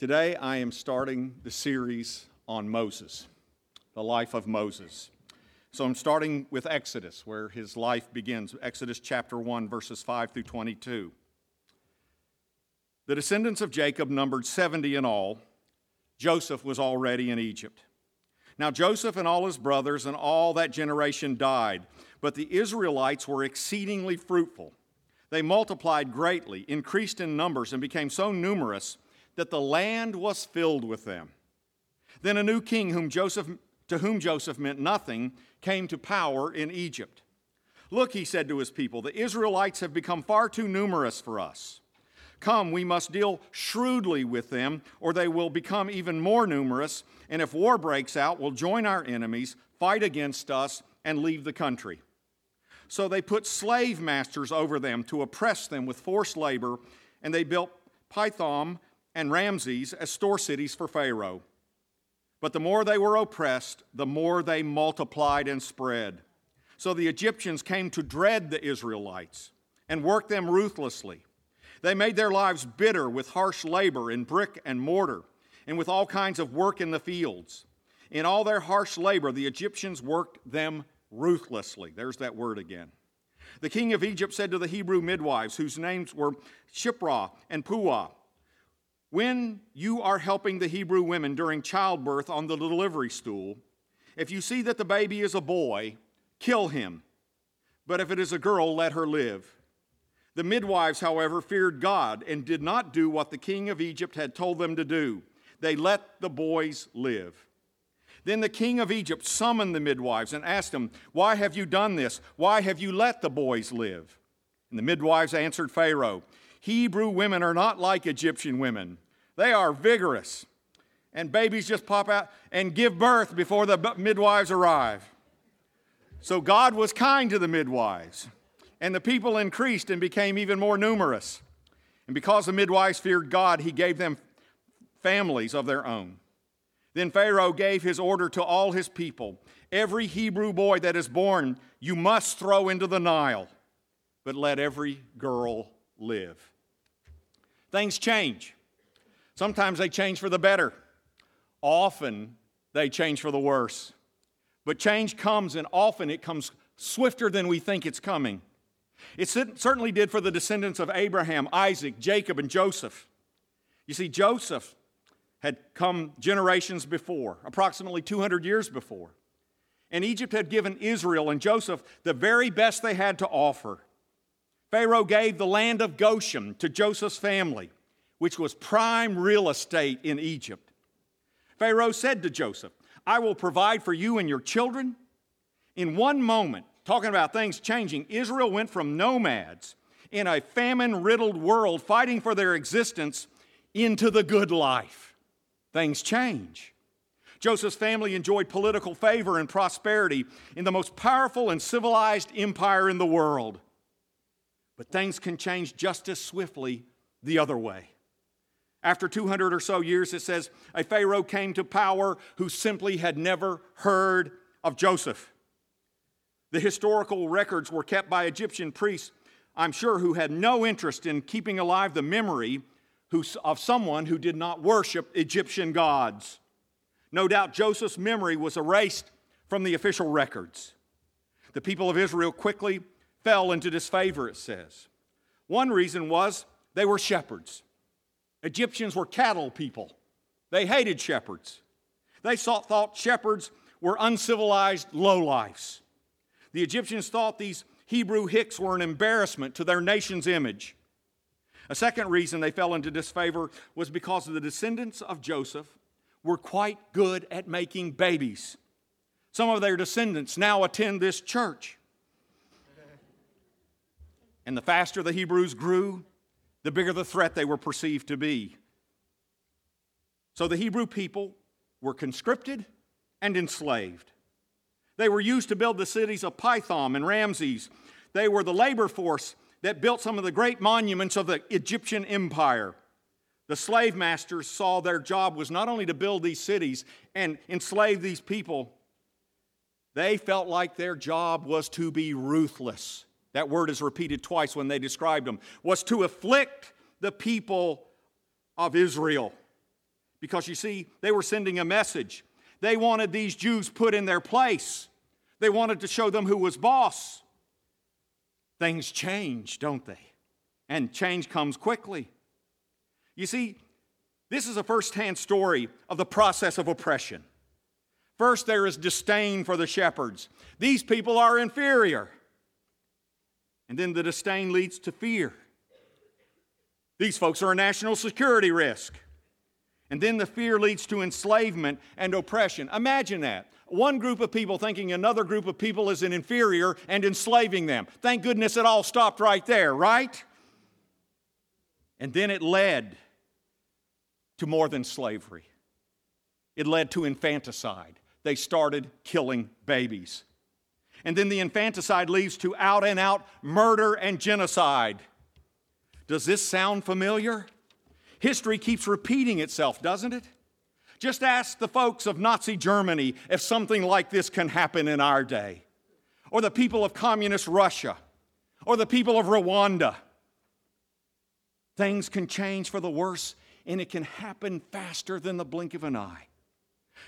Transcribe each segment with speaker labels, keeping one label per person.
Speaker 1: Today I am starting the series on Moses, the life of Moses. So I'm starting with Exodus, where his life begins. Exodus chapter 1, verses 5 through 22. The descendants of Jacob numbered 70 in all. Joseph was already in Egypt. Now, Joseph and all his brothers and all that generation died, but the Israelites were exceedingly fruitful. They multiplied greatly, increased in numbers, and became so numerous that the land was filled with them. Then a new king, whom Joseph, to whom Joseph meant nothing, came to power in Egypt. Look, he said to his people, the Israelites have become far too numerous for us. Come, we must deal shrewdly with them, or they will become even more numerous, and if war breaks out, will join our enemies, fight against us, and leave the country. So they put slave masters over them to oppress them with forced labor, and they built Pithom and Ramses as store cities for Pharaoh. But the more they were oppressed, the more they multiplied and spread. So the Egyptians came to dread the Israelites and worked them ruthlessly. They made their lives bitter with harsh labor in brick and mortar and with all kinds of work in the fields. In all their harsh labor, the Egyptians worked them ruthlessly. There's that word again. The king of Egypt said to the Hebrew midwives, whose names were Shiphrah and Puah, when you are helping the Hebrew women during childbirth on the delivery stool, if you see that the baby is a boy, kill him. But if it is a girl, let her live. The midwives, however, feared God and did not do what the king of Egypt had told them to do. They let the boys live. Then the king of Egypt summoned the midwives and asked them, Why have you done this? Why have you let the boys live? And the midwives answered Pharaoh, Hebrew women are not like Egyptian women. They are vigorous. And babies just pop out and give birth before the midwives arrive. So God was kind to the midwives, and the people increased and became even more numerous. And because the midwives feared God, he gave them families of their own. Then Pharaoh gave his order to all his people Every Hebrew boy that is born, you must throw into the Nile, but let every girl live. Things change. Sometimes they change for the better, often they change for the worse. But change comes, and often it comes swifter than we think it's coming. It certainly did for the descendants of Abraham, Isaac, Jacob, and Joseph. You see, Joseph had come generations before, approximately 200 years before. And Egypt had given Israel and Joseph the very best they had to offer. Pharaoh gave the land of Goshen to Joseph's family, which was prime real estate in Egypt. Pharaoh said to Joseph, I will provide for you and your children. In one moment, talking about things changing, Israel went from nomads in a famine riddled world fighting for their existence into the good life. Things change. Joseph's family enjoyed political favor and prosperity in the most powerful and civilized empire in the world. But things can change just as swiftly the other way. After 200 or so years, it says, a Pharaoh came to power who simply had never heard of Joseph. The historical records were kept by Egyptian priests, I'm sure, who had no interest in keeping alive the memory of someone who did not worship Egyptian gods. No doubt Joseph's memory was erased from the official records. The people of Israel quickly fell into disfavor, it says. One reason was they were shepherds. Egyptians were cattle people, they hated shepherds. They thought shepherds were uncivilized lowlifes. The Egyptians thought these Hebrew hicks were an embarrassment to their nation's image. A second reason they fell into disfavor was because the descendants of Joseph were quite good at making babies. Some of their descendants now attend this church. And the faster the Hebrews grew, the bigger the threat they were perceived to be. So the Hebrew people were conscripted and enslaved. They were used to build the cities of Pithom and Ramses. They were the labor force that built some of the great monuments of the Egyptian empire. The slave masters saw their job was not only to build these cities and enslave these people, they felt like their job was to be ruthless that word is repeated twice when they described them, was to afflict the people of Israel. Because you see, they were sending a message. They wanted these Jews put in their place, they wanted to show them who was boss. Things change, don't they? And change comes quickly. You see, this is a first-hand story of the process of oppression. First, there is disdain for the shepherds. These people are inferior. And then the disdain leads to fear. These folks are a national security risk. And then the fear leads to enslavement and oppression. Imagine that. One group of people thinking another group of people is an inferior and enslaving them. Thank goodness it all stopped right there, right? And then it led to more than slavery, it led to infanticide. They started killing babies. And then the infanticide leads to out and out murder and genocide. Does this sound familiar? History keeps repeating itself, doesn't it? Just ask the folks of Nazi Germany if something like this can happen in our day, or the people of communist Russia, or the people of Rwanda. Things can change for the worse, and it can happen faster than the blink of an eye.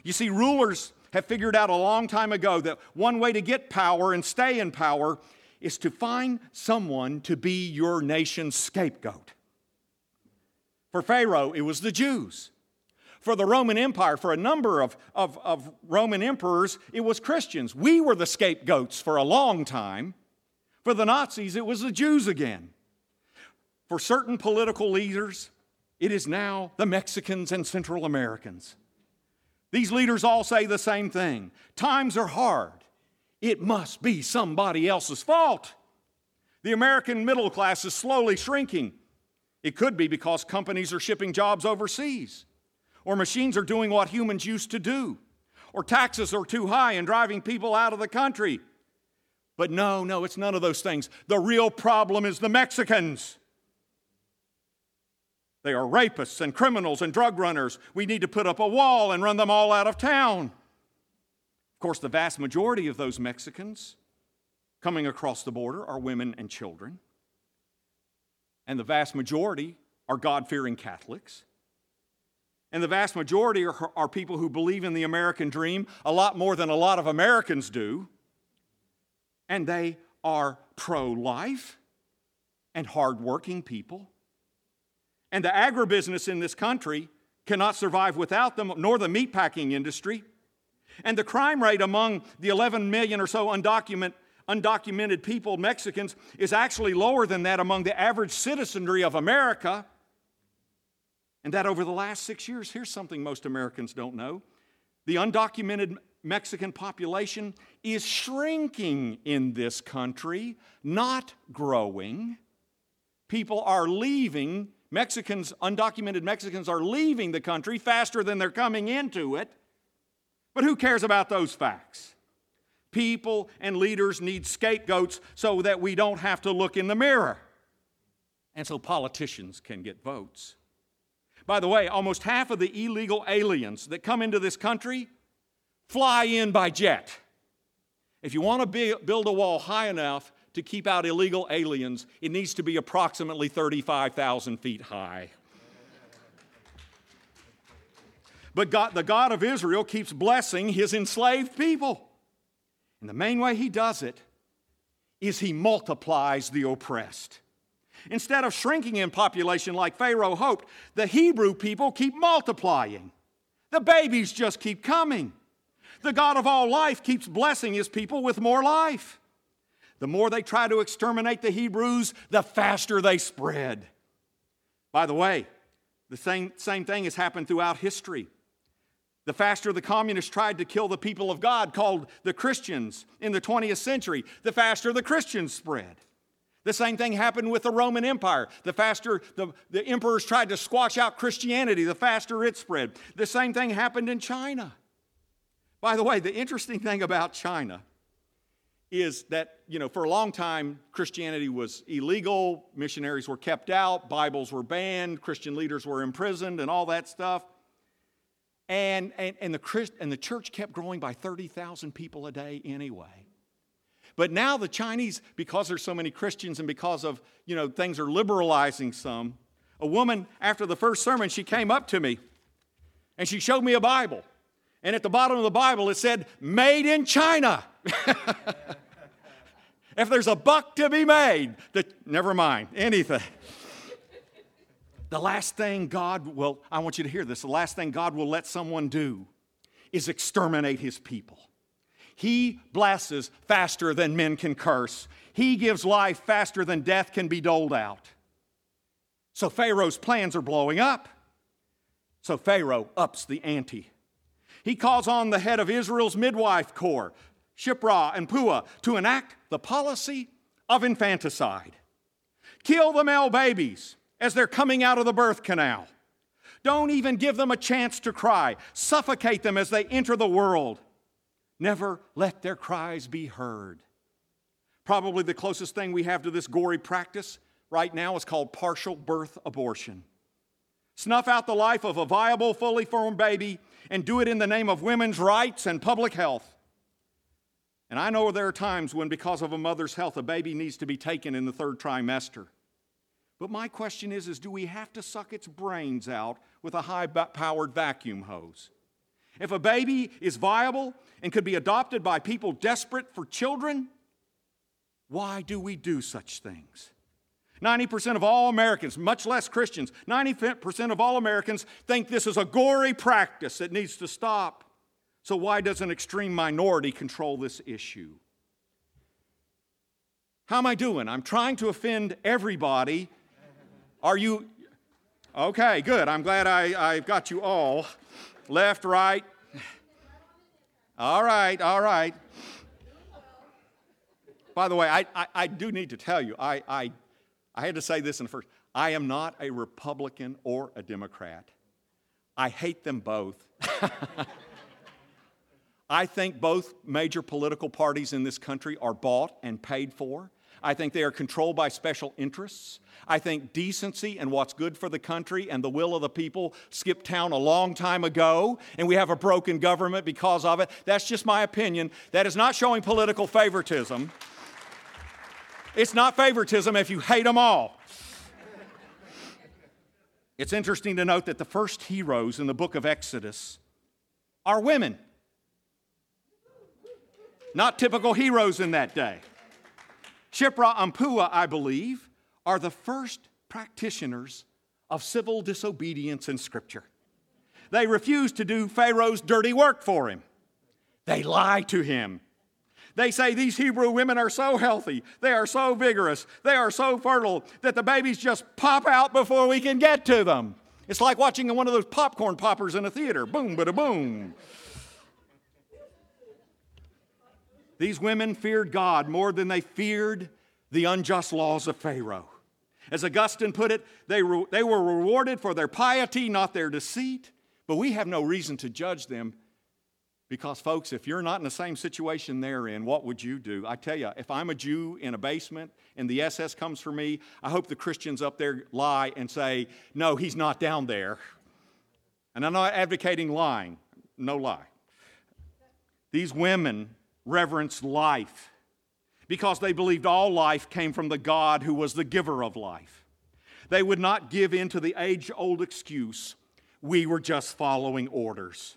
Speaker 1: You see, rulers have figured out a long time ago that one way to get power and stay in power is to find someone to be your nation's scapegoat. For Pharaoh, it was the Jews. For the Roman Empire, for a number of, of, of Roman emperors, it was Christians. We were the scapegoats for a long time. For the Nazis, it was the Jews again. For certain political leaders, it is now the Mexicans and Central Americans. These leaders all say the same thing times are hard. It must be somebody else's fault. The American middle class is slowly shrinking. It could be because companies are shipping jobs overseas, or machines are doing what humans used to do, or taxes are too high and driving people out of the country. But no, no, it's none of those things. The real problem is the Mexicans. They are rapists and criminals and drug runners. We need to put up a wall and run them all out of town. Of course, the vast majority of those Mexicans coming across the border are women and children and the vast majority are God fearing Catholics. And the vast majority are, are people who believe in the American dream a lot more than a lot of Americans do. And they are pro life and hardworking people. And the agribusiness in this country cannot survive without them, nor the meatpacking industry. And the crime rate among the 11 million or so undocumented undocumented people, Mexicans, is actually lower than that among the average citizenry of America. And that over the last six years, here's something most Americans don't know the undocumented Mexican population is shrinking in this country, not growing. People are leaving, Mexicans, undocumented Mexicans are leaving the country faster than they're coming into it. But who cares about those facts? People and leaders need scapegoats so that we don't have to look in the mirror. And so politicians can get votes. By the way, almost half of the illegal aliens that come into this country fly in by jet. If you want to build a wall high enough to keep out illegal aliens, it needs to be approximately 35,000 feet high. But God, the God of Israel keeps blessing his enslaved people. And the main way he does it is he multiplies the oppressed. Instead of shrinking in population like Pharaoh hoped, the Hebrew people keep multiplying. The babies just keep coming. The God of all life keeps blessing his people with more life. The more they try to exterminate the Hebrews, the faster they spread. By the way, the same, same thing has happened throughout history. The faster the communists tried to kill the people of God, called the Christians in the 20th century, the faster the Christians spread. The same thing happened with the Roman Empire. The faster the, the emperors tried to squash out Christianity, the faster it spread. The same thing happened in China. By the way, the interesting thing about China is that, you know, for a long time, Christianity was illegal, missionaries were kept out, Bibles were banned, Christian leaders were imprisoned, and all that stuff. And, and, and, the, Christ, and the church kept growing by 30,000 people a day anyway. But now the Chinese, because there's so many Christians and because of, you know, things are liberalizing some, a woman after the first sermon, she came up to me And she showed me a Bible. And at the bottom of the Bible, it said, Made in China. if there's a buck to be made, that, never mind, anything. The last thing God will, I want you to hear this, the last thing God will let someone do is exterminate his people. He blesses faster than men can curse. He gives life faster than death can be doled out. So Pharaoh's plans are blowing up. So Pharaoh ups the ante. He calls on the head of Israel's midwife corps, Shiphrah and Puah to enact the policy of infanticide. Kill the male babies as they're coming out of the birth canal. Don't even give them a chance to cry. Suffocate them as they enter the world. Never let their cries be heard. Probably the closest thing we have to this gory practice right now is called partial birth abortion. Snuff out the life of a viable, fully formed baby and do it in the name of women's rights and public health. And I know there are times when, because of a mother's health, a baby needs to be taken in the third trimester. But my question is, is do we have to suck its brains out with a high powered vacuum hose? If a baby is viable and could be adopted by people desperate for children, why do we do such things? 90% of all Americans, much less Christians, 90% of all Americans think this is a gory practice that needs to stop. So, why does an extreme minority control this issue? How am I doing? I'm trying to offend everybody. Are you? Okay, good. I'm glad I, I've got you all. Left, right. All right, all right. By the way, I, I, I do need to tell you, I, I I had to say this in the first. I am not a Republican or a Democrat. I hate them both. I think both major political parties in this country are bought and paid for. I think they are controlled by special interests. I think decency and what's good for the country and the will of the people skipped town a long time ago, and we have a broken government because of it. That's just my opinion. That is not showing political favoritism. It's not favoritism if you hate them all. It's interesting to note that the first heroes in the book of Exodus are women. Not typical heroes in that day. Shiphrah and Puah, I believe, are the first practitioners of civil disobedience in Scripture. They refuse to do Pharaoh's dirty work for him. They lie to him. They say these Hebrew women are so healthy, they are so vigorous, they are so fertile that the babies just pop out before we can get to them. It's like watching one of those popcorn poppers in a theater. Boom, bada boom. These women feared God more than they feared the unjust laws of Pharaoh. As Augustine put it, they, re- they were rewarded for their piety, not their deceit. But we have no reason to judge them because, folks, if you're not in the same situation they're in, what would you do? I tell you, if I'm a Jew in a basement and the SS comes for me, I hope the Christians up there lie and say, No, he's not down there. And I'm not advocating lying, no lie. These women reverenced life because they believed all life came from the God who was the giver of life. They would not give in to the age old excuse, we were just following orders.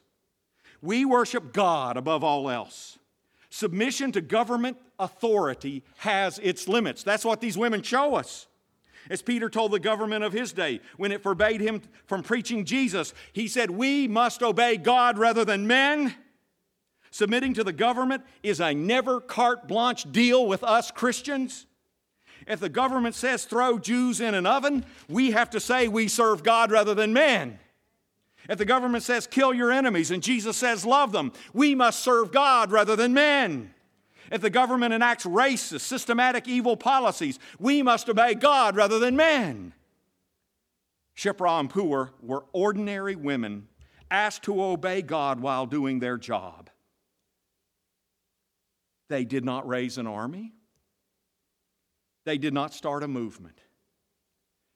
Speaker 1: We worship God above all else. Submission to government authority has its limits. That's what these women show us. As Peter told the government of his day when it forbade him from preaching Jesus, he said, We must obey God rather than men. Submitting to the government is a never carte blanche deal with us Christians. If the government says throw Jews in an oven, we have to say we serve God rather than man. If the government says kill your enemies and Jesus says love them, we must serve God rather than men. If the government enacts racist, systematic evil policies, we must obey God rather than men. Shiphrah and Puah were ordinary women asked to obey God while doing their job. They did not raise an army. They did not start a movement.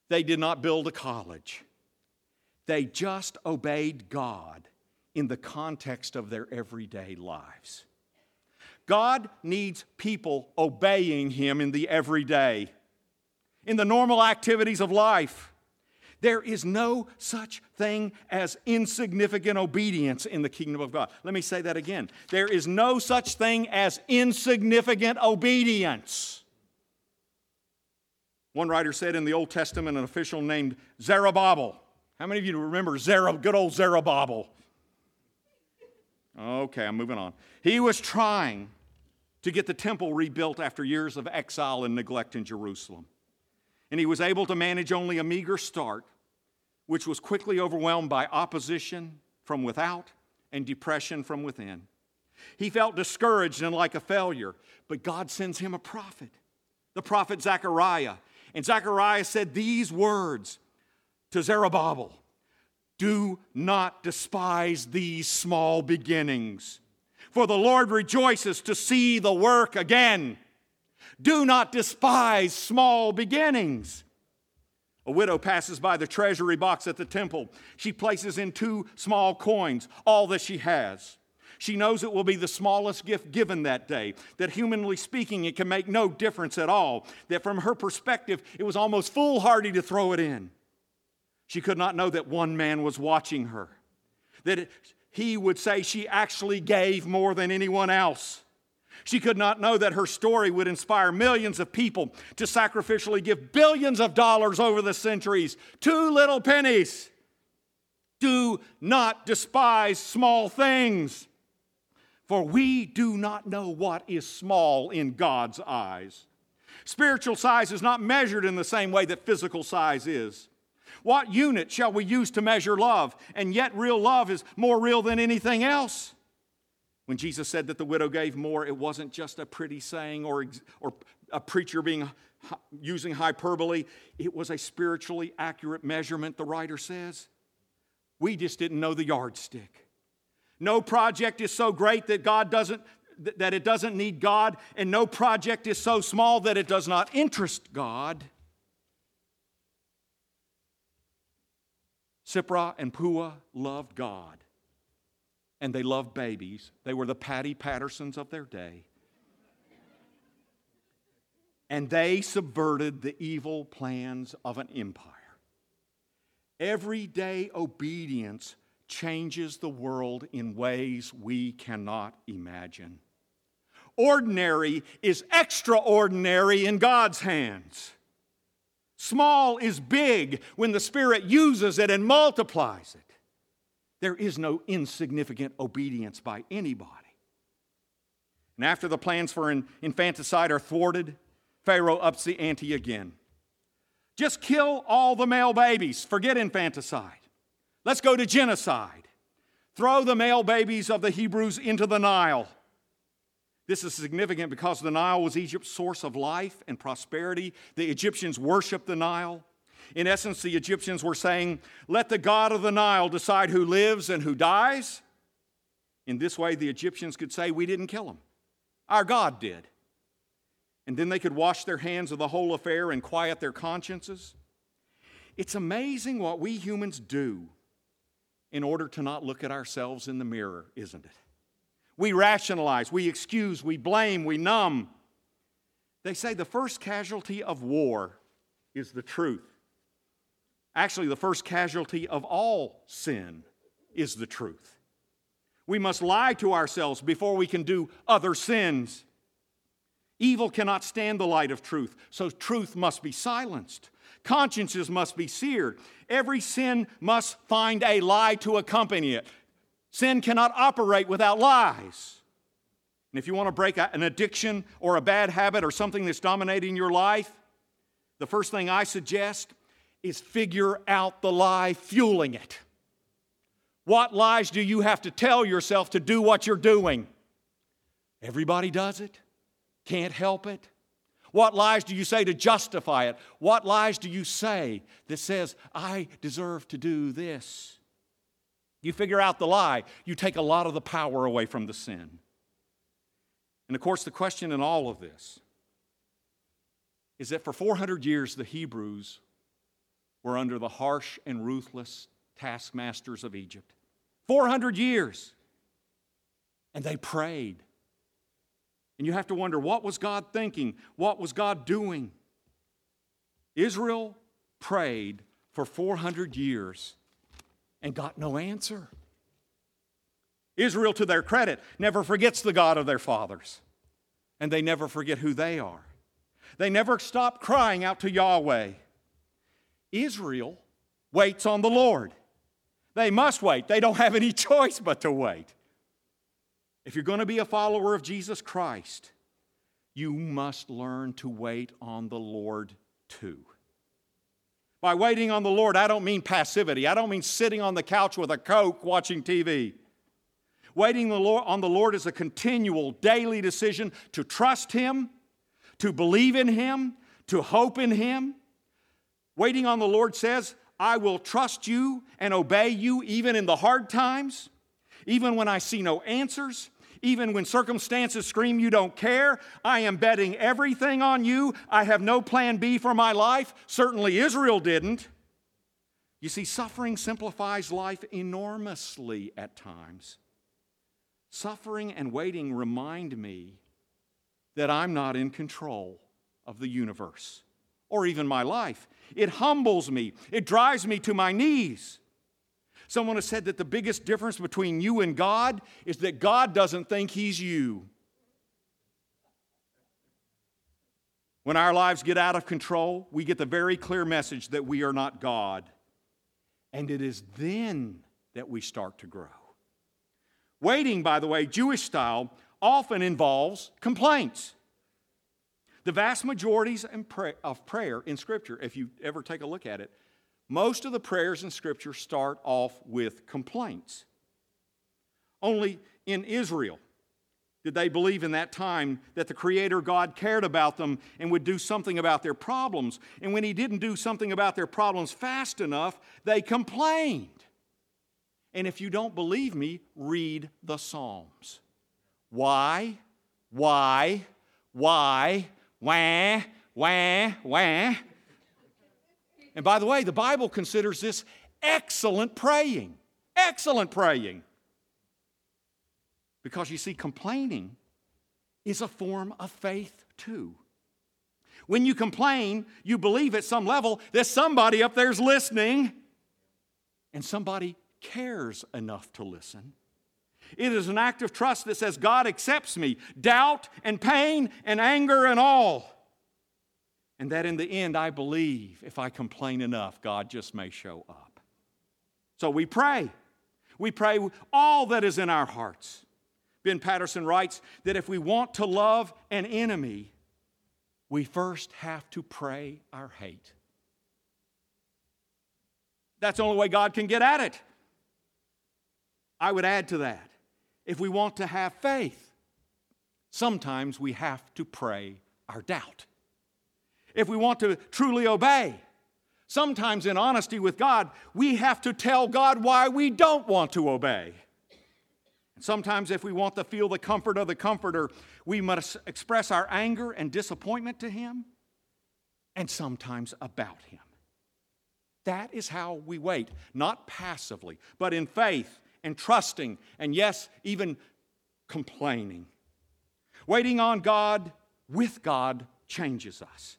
Speaker 1: They did not build a college. They just obeyed God in the context of their everyday lives. God needs people obeying Him in the everyday, in the normal activities of life. There is no such thing as insignificant obedience in the kingdom of God. Let me say that again. There is no such thing as insignificant obedience. One writer said in the Old Testament, an official named Zerubbabel. How many of you remember Zerub, good old Zerubbabel? Okay, I'm moving on. He was trying to get the temple rebuilt after years of exile and neglect in Jerusalem. And he was able to manage only a meager start, which was quickly overwhelmed by opposition from without and depression from within. He felt discouraged and like a failure, but God sends him a prophet, the prophet Zechariah. And Zechariah said these words to Zerubbabel Do not despise these small beginnings, for the Lord rejoices to see the work again. Do not despise small beginnings. A widow passes by the treasury box at the temple. She places in two small coins, all that she has. She knows it will be the smallest gift given that day, that humanly speaking, it can make no difference at all, that from her perspective, it was almost foolhardy to throw it in. She could not know that one man was watching her, that he would say she actually gave more than anyone else. She could not know that her story would inspire millions of people to sacrificially give billions of dollars over the centuries. Two little pennies. Do not despise small things, for we do not know what is small in God's eyes. Spiritual size is not measured in the same way that physical size is. What unit shall we use to measure love? And yet, real love is more real than anything else. When Jesus said that the widow gave more, it wasn't just a pretty saying or, or a preacher being using hyperbole. It was a spiritually accurate measurement, the writer says. We just didn't know the yardstick. No project is so great that God doesn't that it doesn't need God, and no project is so small that it does not interest God. Shiphrah and Puah loved God and they loved babies. They were the Patty Pattersons of their day. And they subverted the evil plans of an empire. Everyday obedience changes the world in ways we cannot imagine. Ordinary is extraordinary in God's hands. Small is big when the Spirit uses it and multiplies it. There is no insignificant obedience by anybody. And after the plans for infanticide are thwarted, Pharaoh ups the ante again. Just kill all the male babies, forget infanticide. Let's go to genocide. Throw the male babies of the Hebrews into the Nile. This is significant because the Nile was Egypt's source of life and prosperity. The Egyptians worshiped the Nile. In essence, the Egyptians were saying, Let the God of the Nile decide who lives and who dies. In this way, the Egyptians could say, We didn't kill him, our God did. And then they could wash their hands of the whole affair and quiet their consciences. It's amazing what we humans do in order to not look at ourselves in the mirror, isn't it? We rationalize, we excuse, we blame, we numb. They say the first casualty of war is the truth. Actually, the first casualty of all sin is the truth. We must lie to ourselves before we can do other sins. Evil cannot stand the light of truth, so truth must be silenced. Consciences must be seared. Every sin must find a lie to accompany it. Sin cannot operate without lies. And if you want to break an addiction or a bad habit or something that's dominating your life, the first thing I suggest is figure out the lie fueling it. What lies do you have to tell yourself to do what you're doing? Everybody does it, can't help it. What lies do you say to justify it? What lies do you say that says, I deserve to do this? You figure out the lie, you take a lot of the power away from the sin. And of course, the question in all of this is that for 400 years, the Hebrews were under the harsh and ruthless taskmasters of Egypt. 400 years. And they prayed. And you have to wonder what was God thinking? What was God doing? Israel prayed for 400 years and got no answer. Israel, to their credit, never forgets the God of their fathers, and they never forget who they are. They never stop crying out to Yahweh. Israel waits on the Lord. They must wait. They don't have any choice but to wait. If you're going to be a follower of Jesus Christ, you must learn to wait on the Lord too. By waiting on the Lord, I don't mean passivity. I don't mean sitting on the couch with a Coke watching TV. Waiting on the Lord is a continual daily decision to trust Him, to believe in Him, to hope in Him. Waiting on the Lord says, I will trust you and obey you even in the hard times, even when I see no answers, even when circumstances scream you don't care. I am betting everything on you. I have no plan B for my life. Certainly Israel didn't. You see, suffering simplifies life enormously at times. Suffering and waiting remind me that I'm not in control of the universe or even my life. It humbles me, it drives me to my knees. Someone has said that the biggest difference between you and God is that God doesn't think He's you. When our lives get out of control, we get the very clear message that we are not God. And it is then that we start to grow. Waiting, by the way, Jewish style, often involves complaints. The vast majorities of prayer in Scripture, if you ever take a look at it, most of the prayers in Scripture start off with complaints. Only in Israel did they believe in that time that the Creator God cared about them and would do something about their problems. And when He didn't do something about their problems fast enough, they complained. And if you don't believe me, read the Psalms. Why? Why? Why? Wah, wah, wah. And by the way, the Bible considers this excellent praying. Excellent praying. Because you see, complaining is a form of faith too. When you complain, you believe at some level that somebody up there's listening and somebody cares enough to listen. It is an act of trust that says, God accepts me, doubt and pain and anger and all. And that in the end, I believe if I complain enough, God just may show up. So we pray. We pray all that is in our hearts. Ben Patterson writes that if we want to love an enemy, we first have to pray our hate. That's the only way God can get at it. I would add to that if we want to have faith, sometimes we have to pray our doubt. If we want to truly obey, sometimes in honesty with God, we have to tell God why we don't want to obey. And Sometimes, if we want to feel the comfort of the Comforter, we must express our anger and disappointment to Him, and sometimes about Him. That is how we wait, not passively, but in faith and trusting, and yes, even complaining. Waiting on God with God changes us.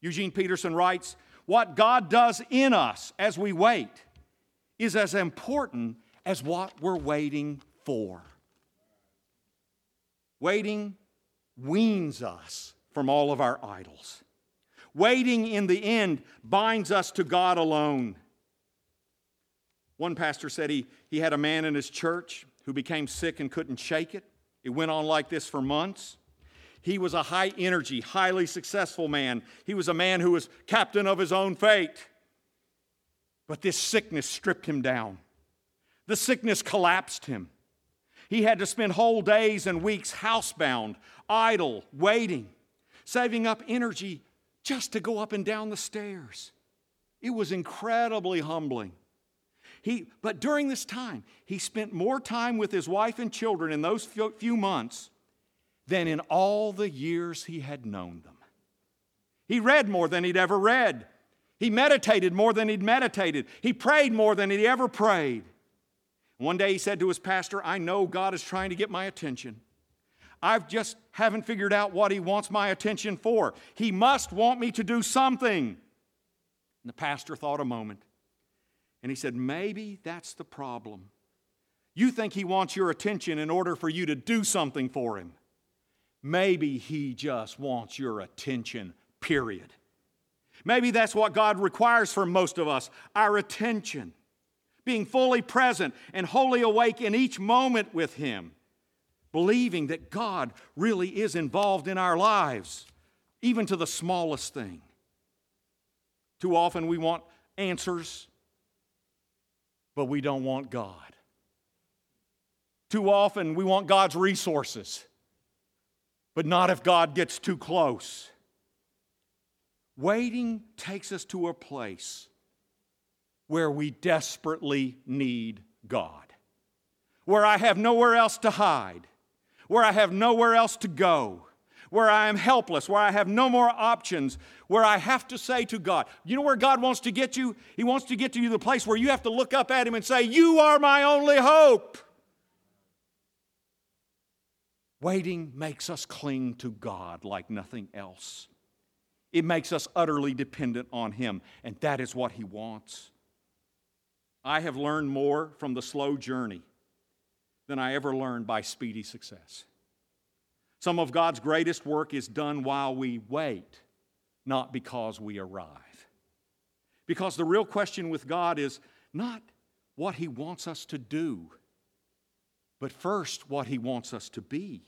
Speaker 1: Eugene Peterson writes What God does in us as we wait is as important as what we're waiting for. Waiting weans us from all of our idols. Waiting in the end binds us to God alone. One pastor said he, he had a man in his church who became sick and couldn't shake it. It went on like this for months. He was a high energy, highly successful man. He was a man who was captain of his own fate. But this sickness stripped him down. The sickness collapsed him. He had to spend whole days and weeks housebound, idle, waiting, saving up energy just to go up and down the stairs. It was incredibly humbling. He, but during this time, he spent more time with his wife and children in those few months than in all the years he had known them. He read more than he'd ever read. He meditated more than he'd meditated. He prayed more than he'd ever prayed. One day he said to his pastor, I know God is trying to get my attention. I've just haven't figured out what he wants my attention for. He must want me to do something. And the pastor thought a moment and he said, Maybe that's the problem. You think he wants your attention in order for you to do something for him. Maybe he just wants your attention, period. Maybe that's what God requires from most of us our attention, being fully present and wholly awake in each moment with Him, believing that God really is involved in our lives, even to the smallest thing. Too often we want answers, but we don't want God. Too often we want God's resources, but not if God gets too close. Waiting takes us to a place where we desperately need God, where I have nowhere else to hide, where I have nowhere else to go, where I am helpless, where I have no more options, where I have to say to God, you know where God wants to get you? He wants to get to you the place where you have to look up at Him and say, You are my only hope. Waiting makes us cling to God like nothing else. It makes us utterly dependent on Him, and that is what He wants. I have learned more from the slow journey than I ever learned by speedy success. Some of God's greatest work is done while we wait, not because we arrive. Because the real question with God is not what He wants us to do, but first what He wants us to be.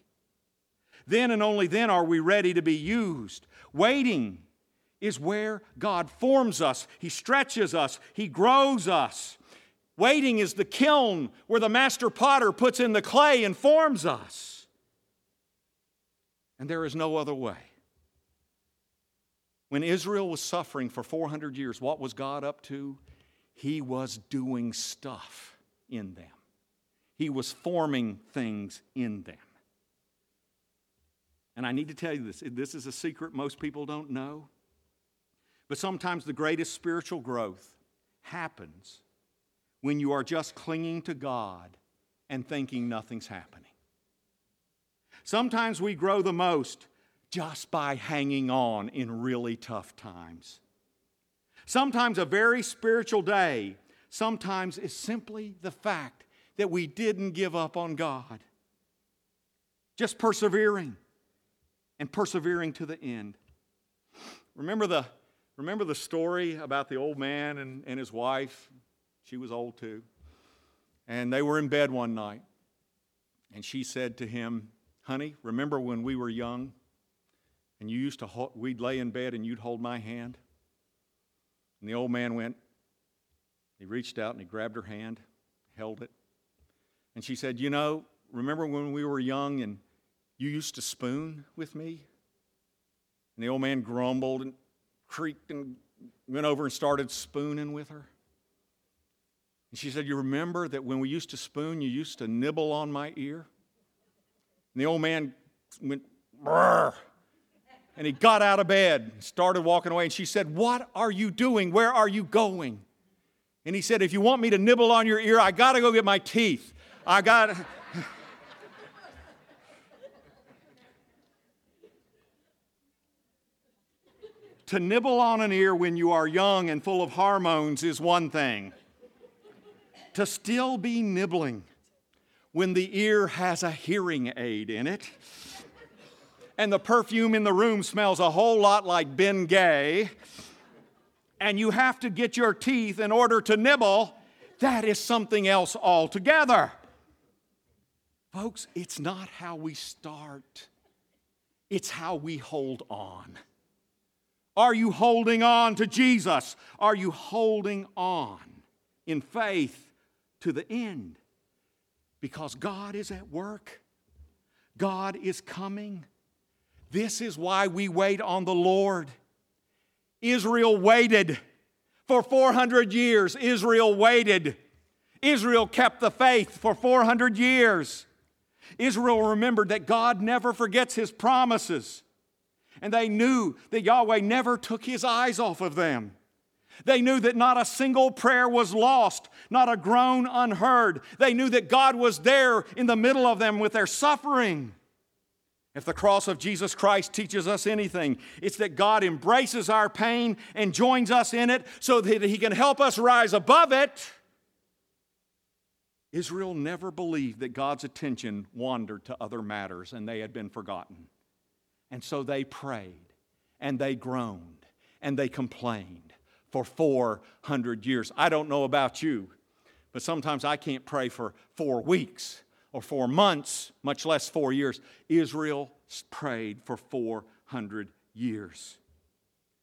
Speaker 1: Then and only then are we ready to be used. Waiting is where God forms us, He stretches us, He grows us. Waiting is the kiln where the master potter puts in the clay and forms us. And there is no other way. When Israel was suffering for 400 years, what was God up to? He was doing stuff in them, He was forming things in them. And I need to tell you this this is a secret most people don't know. But sometimes the greatest spiritual growth happens when you are just clinging to God and thinking nothing's happening. Sometimes we grow the most just by hanging on in really tough times. Sometimes a very spiritual day, sometimes is simply the fact that we didn't give up on God. Just persevering and persevering to the end. Remember the, remember the story about the old man and, and his wife? She was old too. And they were in bed one night. And she said to him, Honey, remember when we were young and you used to, hold, we'd lay in bed and you'd hold my hand? And the old man went, he reached out and he grabbed her hand, held it. And she said, You know, remember when we were young and you used to spoon with me? And the old man grumbled and creaked and went over and started spooning with her. And she said, You remember that when we used to spoon, you used to nibble on my ear? And the old man went, Brr. And he got out of bed and started walking away. And she said, What are you doing? Where are you going? And he said, If you want me to nibble on your ear, I got to go get my teeth. I got To nibble on an ear when you are young and full of hormones is one thing. To still be nibbling when the ear has a hearing aid in it and the perfume in the room smells a whole lot like Ben Gay, and you have to get your teeth in order to nibble, that is something else altogether. Folks, it's not how we start, it's how we hold on. Are you holding on to Jesus? Are you holding on in faith to the end? Because God is at work, God is coming. This is why we wait on the Lord. Israel waited for 400 years. Israel waited. Israel kept the faith for 400 years. Israel remembered that God never forgets his promises. And they knew that Yahweh never took his eyes off of them. They knew that not a single prayer was lost, not a groan unheard. They knew that God was there in the middle of them with their suffering. If the cross of Jesus Christ teaches us anything, it's that God embraces our pain and joins us in it so that He can help us rise above it. Israel never believed that God's attention wandered to other matters and they had been forgotten. And so they prayed and they groaned and they complained for 400 years. I don't know about you, but sometimes I can't pray for four weeks or four months, much less four years. Israel prayed for 400 years.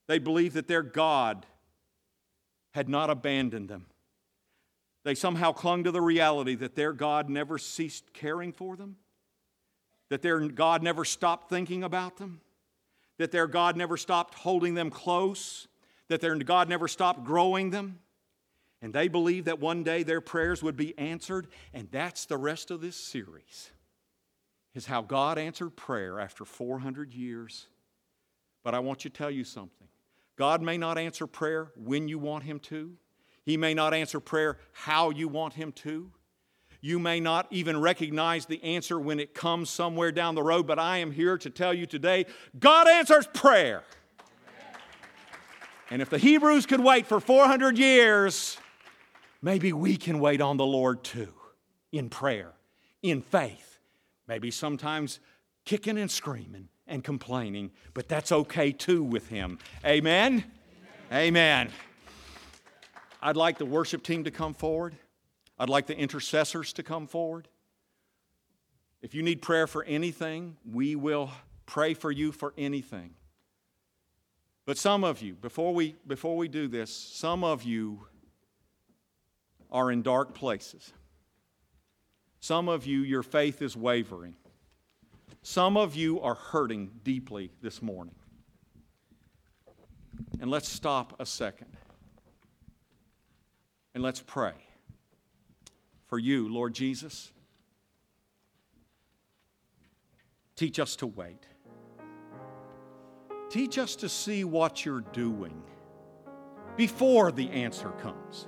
Speaker 1: They believed that their God had not abandoned them. They somehow clung to the reality that their God never ceased caring for them, that their God never stopped thinking about them, that their God never stopped holding them close, that their God never stopped growing them. And they believed that one day their prayers would be answered, and that's the rest of this series. Is how God answered prayer after 400 years. But I want you to tell you something. God may not answer prayer when you want Him to. He may not answer prayer how you want Him to. You may not even recognize the answer when it comes somewhere down the road, but I am here to tell you today God answers prayer. And if the Hebrews could wait for 400 years, maybe we can wait on the Lord too in prayer, in faith. Maybe sometimes kicking and screaming and complaining, but that's okay too with Him. Amen? Amen. Amen. I'd like the worship team to come forward. I'd like the intercessors to come forward. If you need prayer for anything, we will pray for you for anything. But some of you, before we, before we do this, some of you are in dark places. Some of you, your faith is wavering. Some of you are hurting deeply this morning. And let's stop a second and let's pray for you, Lord Jesus. Teach us to wait. Teach us to see what you're doing before the answer comes.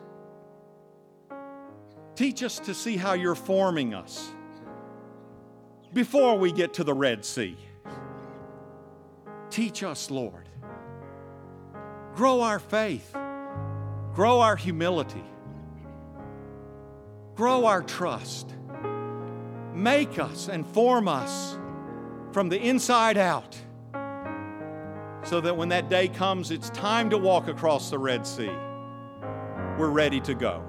Speaker 1: Teach us to see how you're forming us before we get to the Red Sea. Teach us, Lord. Grow our faith, grow our humility, grow our trust. Make us and form us from the inside out so that when that day comes, it's time to walk across the Red Sea. We're ready to go.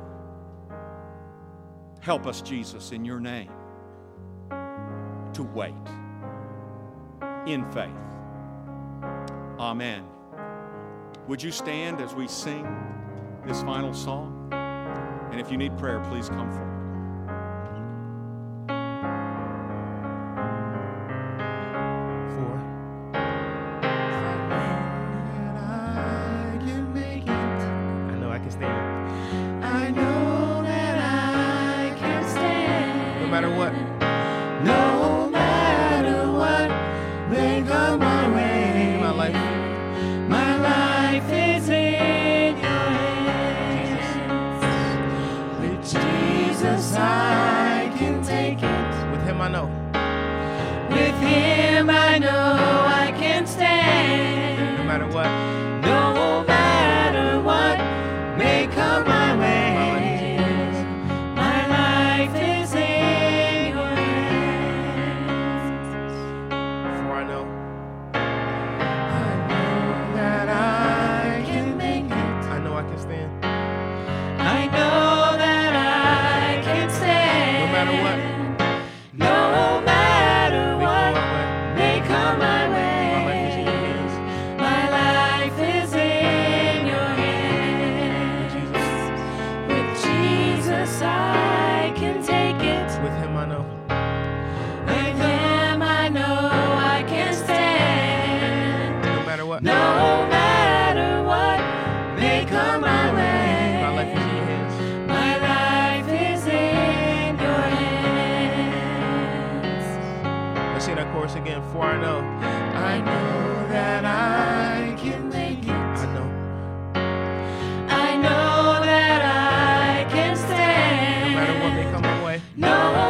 Speaker 1: Help us, Jesus, in your name, to wait in faith. Amen. Would you stand as we sing this final song? And if you need prayer, please come forward.
Speaker 2: With Him I know I can stand. No matter what.
Speaker 3: No.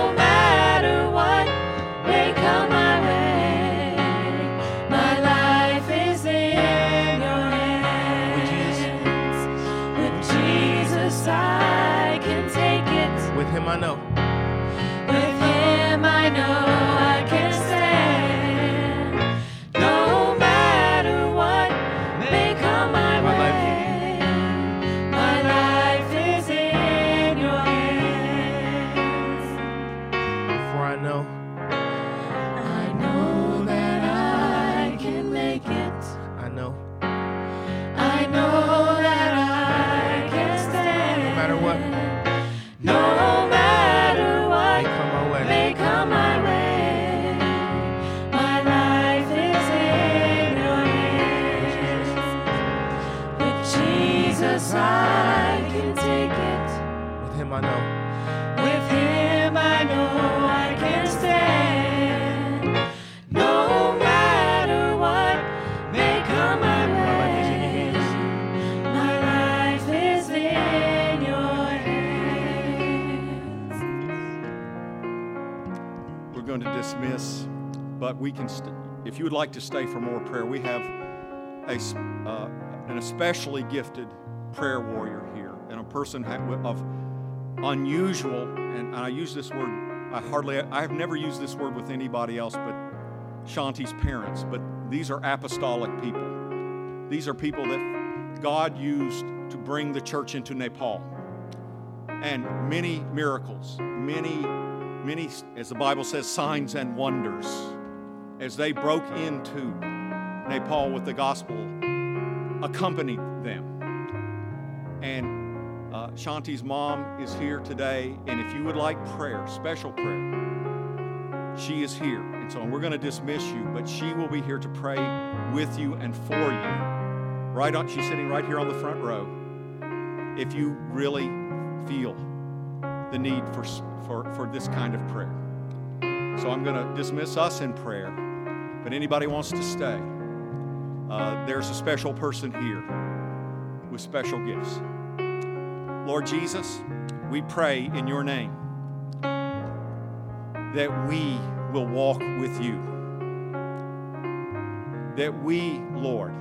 Speaker 1: Going to dismiss, but we can, st- if you would like to stay for more prayer, we have a, uh, an especially gifted prayer warrior here and a person of unusual, and I use this word, I hardly, I have never used this word with anybody else but Shanti's parents, but these are apostolic people. These are people that God used to bring the church into Nepal. And many miracles, many many, as the Bible says, signs and wonders as they broke into Nepal with the gospel accompanied them. And uh, Shanti's mom is here today, and if you would like prayer, special prayer, she is here. And so we're going to dismiss you, but she will be here to pray with you and for you. Right on, she's sitting right here on the front row. If you really feel the need for, for, for this kind of prayer. So I'm going to dismiss us in prayer, but anybody wants to stay, uh, there's a special person here with special gifts. Lord Jesus, we pray in your name that we will walk with you. That we, Lord,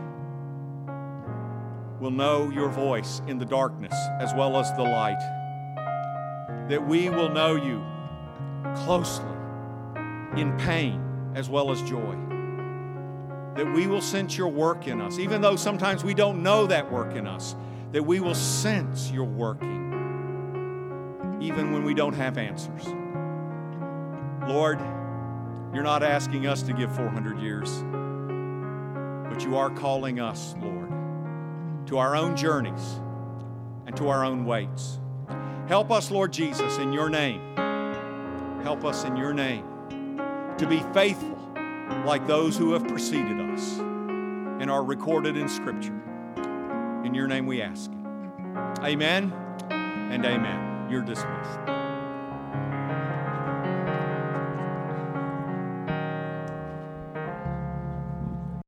Speaker 1: will know your voice in the darkness as well as the light that we will know you closely in pain as well as joy. That we will sense your work in us, even though sometimes we don't know that work in us, that we will sense your working, even when we don't have answers. Lord, you're not asking us to give 400 years, but you are calling us, Lord, to our own journeys and to our own waits. Help us, Lord Jesus, in your name. Help us in your name to be faithful like those who have preceded us and are recorded in Scripture. In your name we ask. Amen and amen. You're dismissed.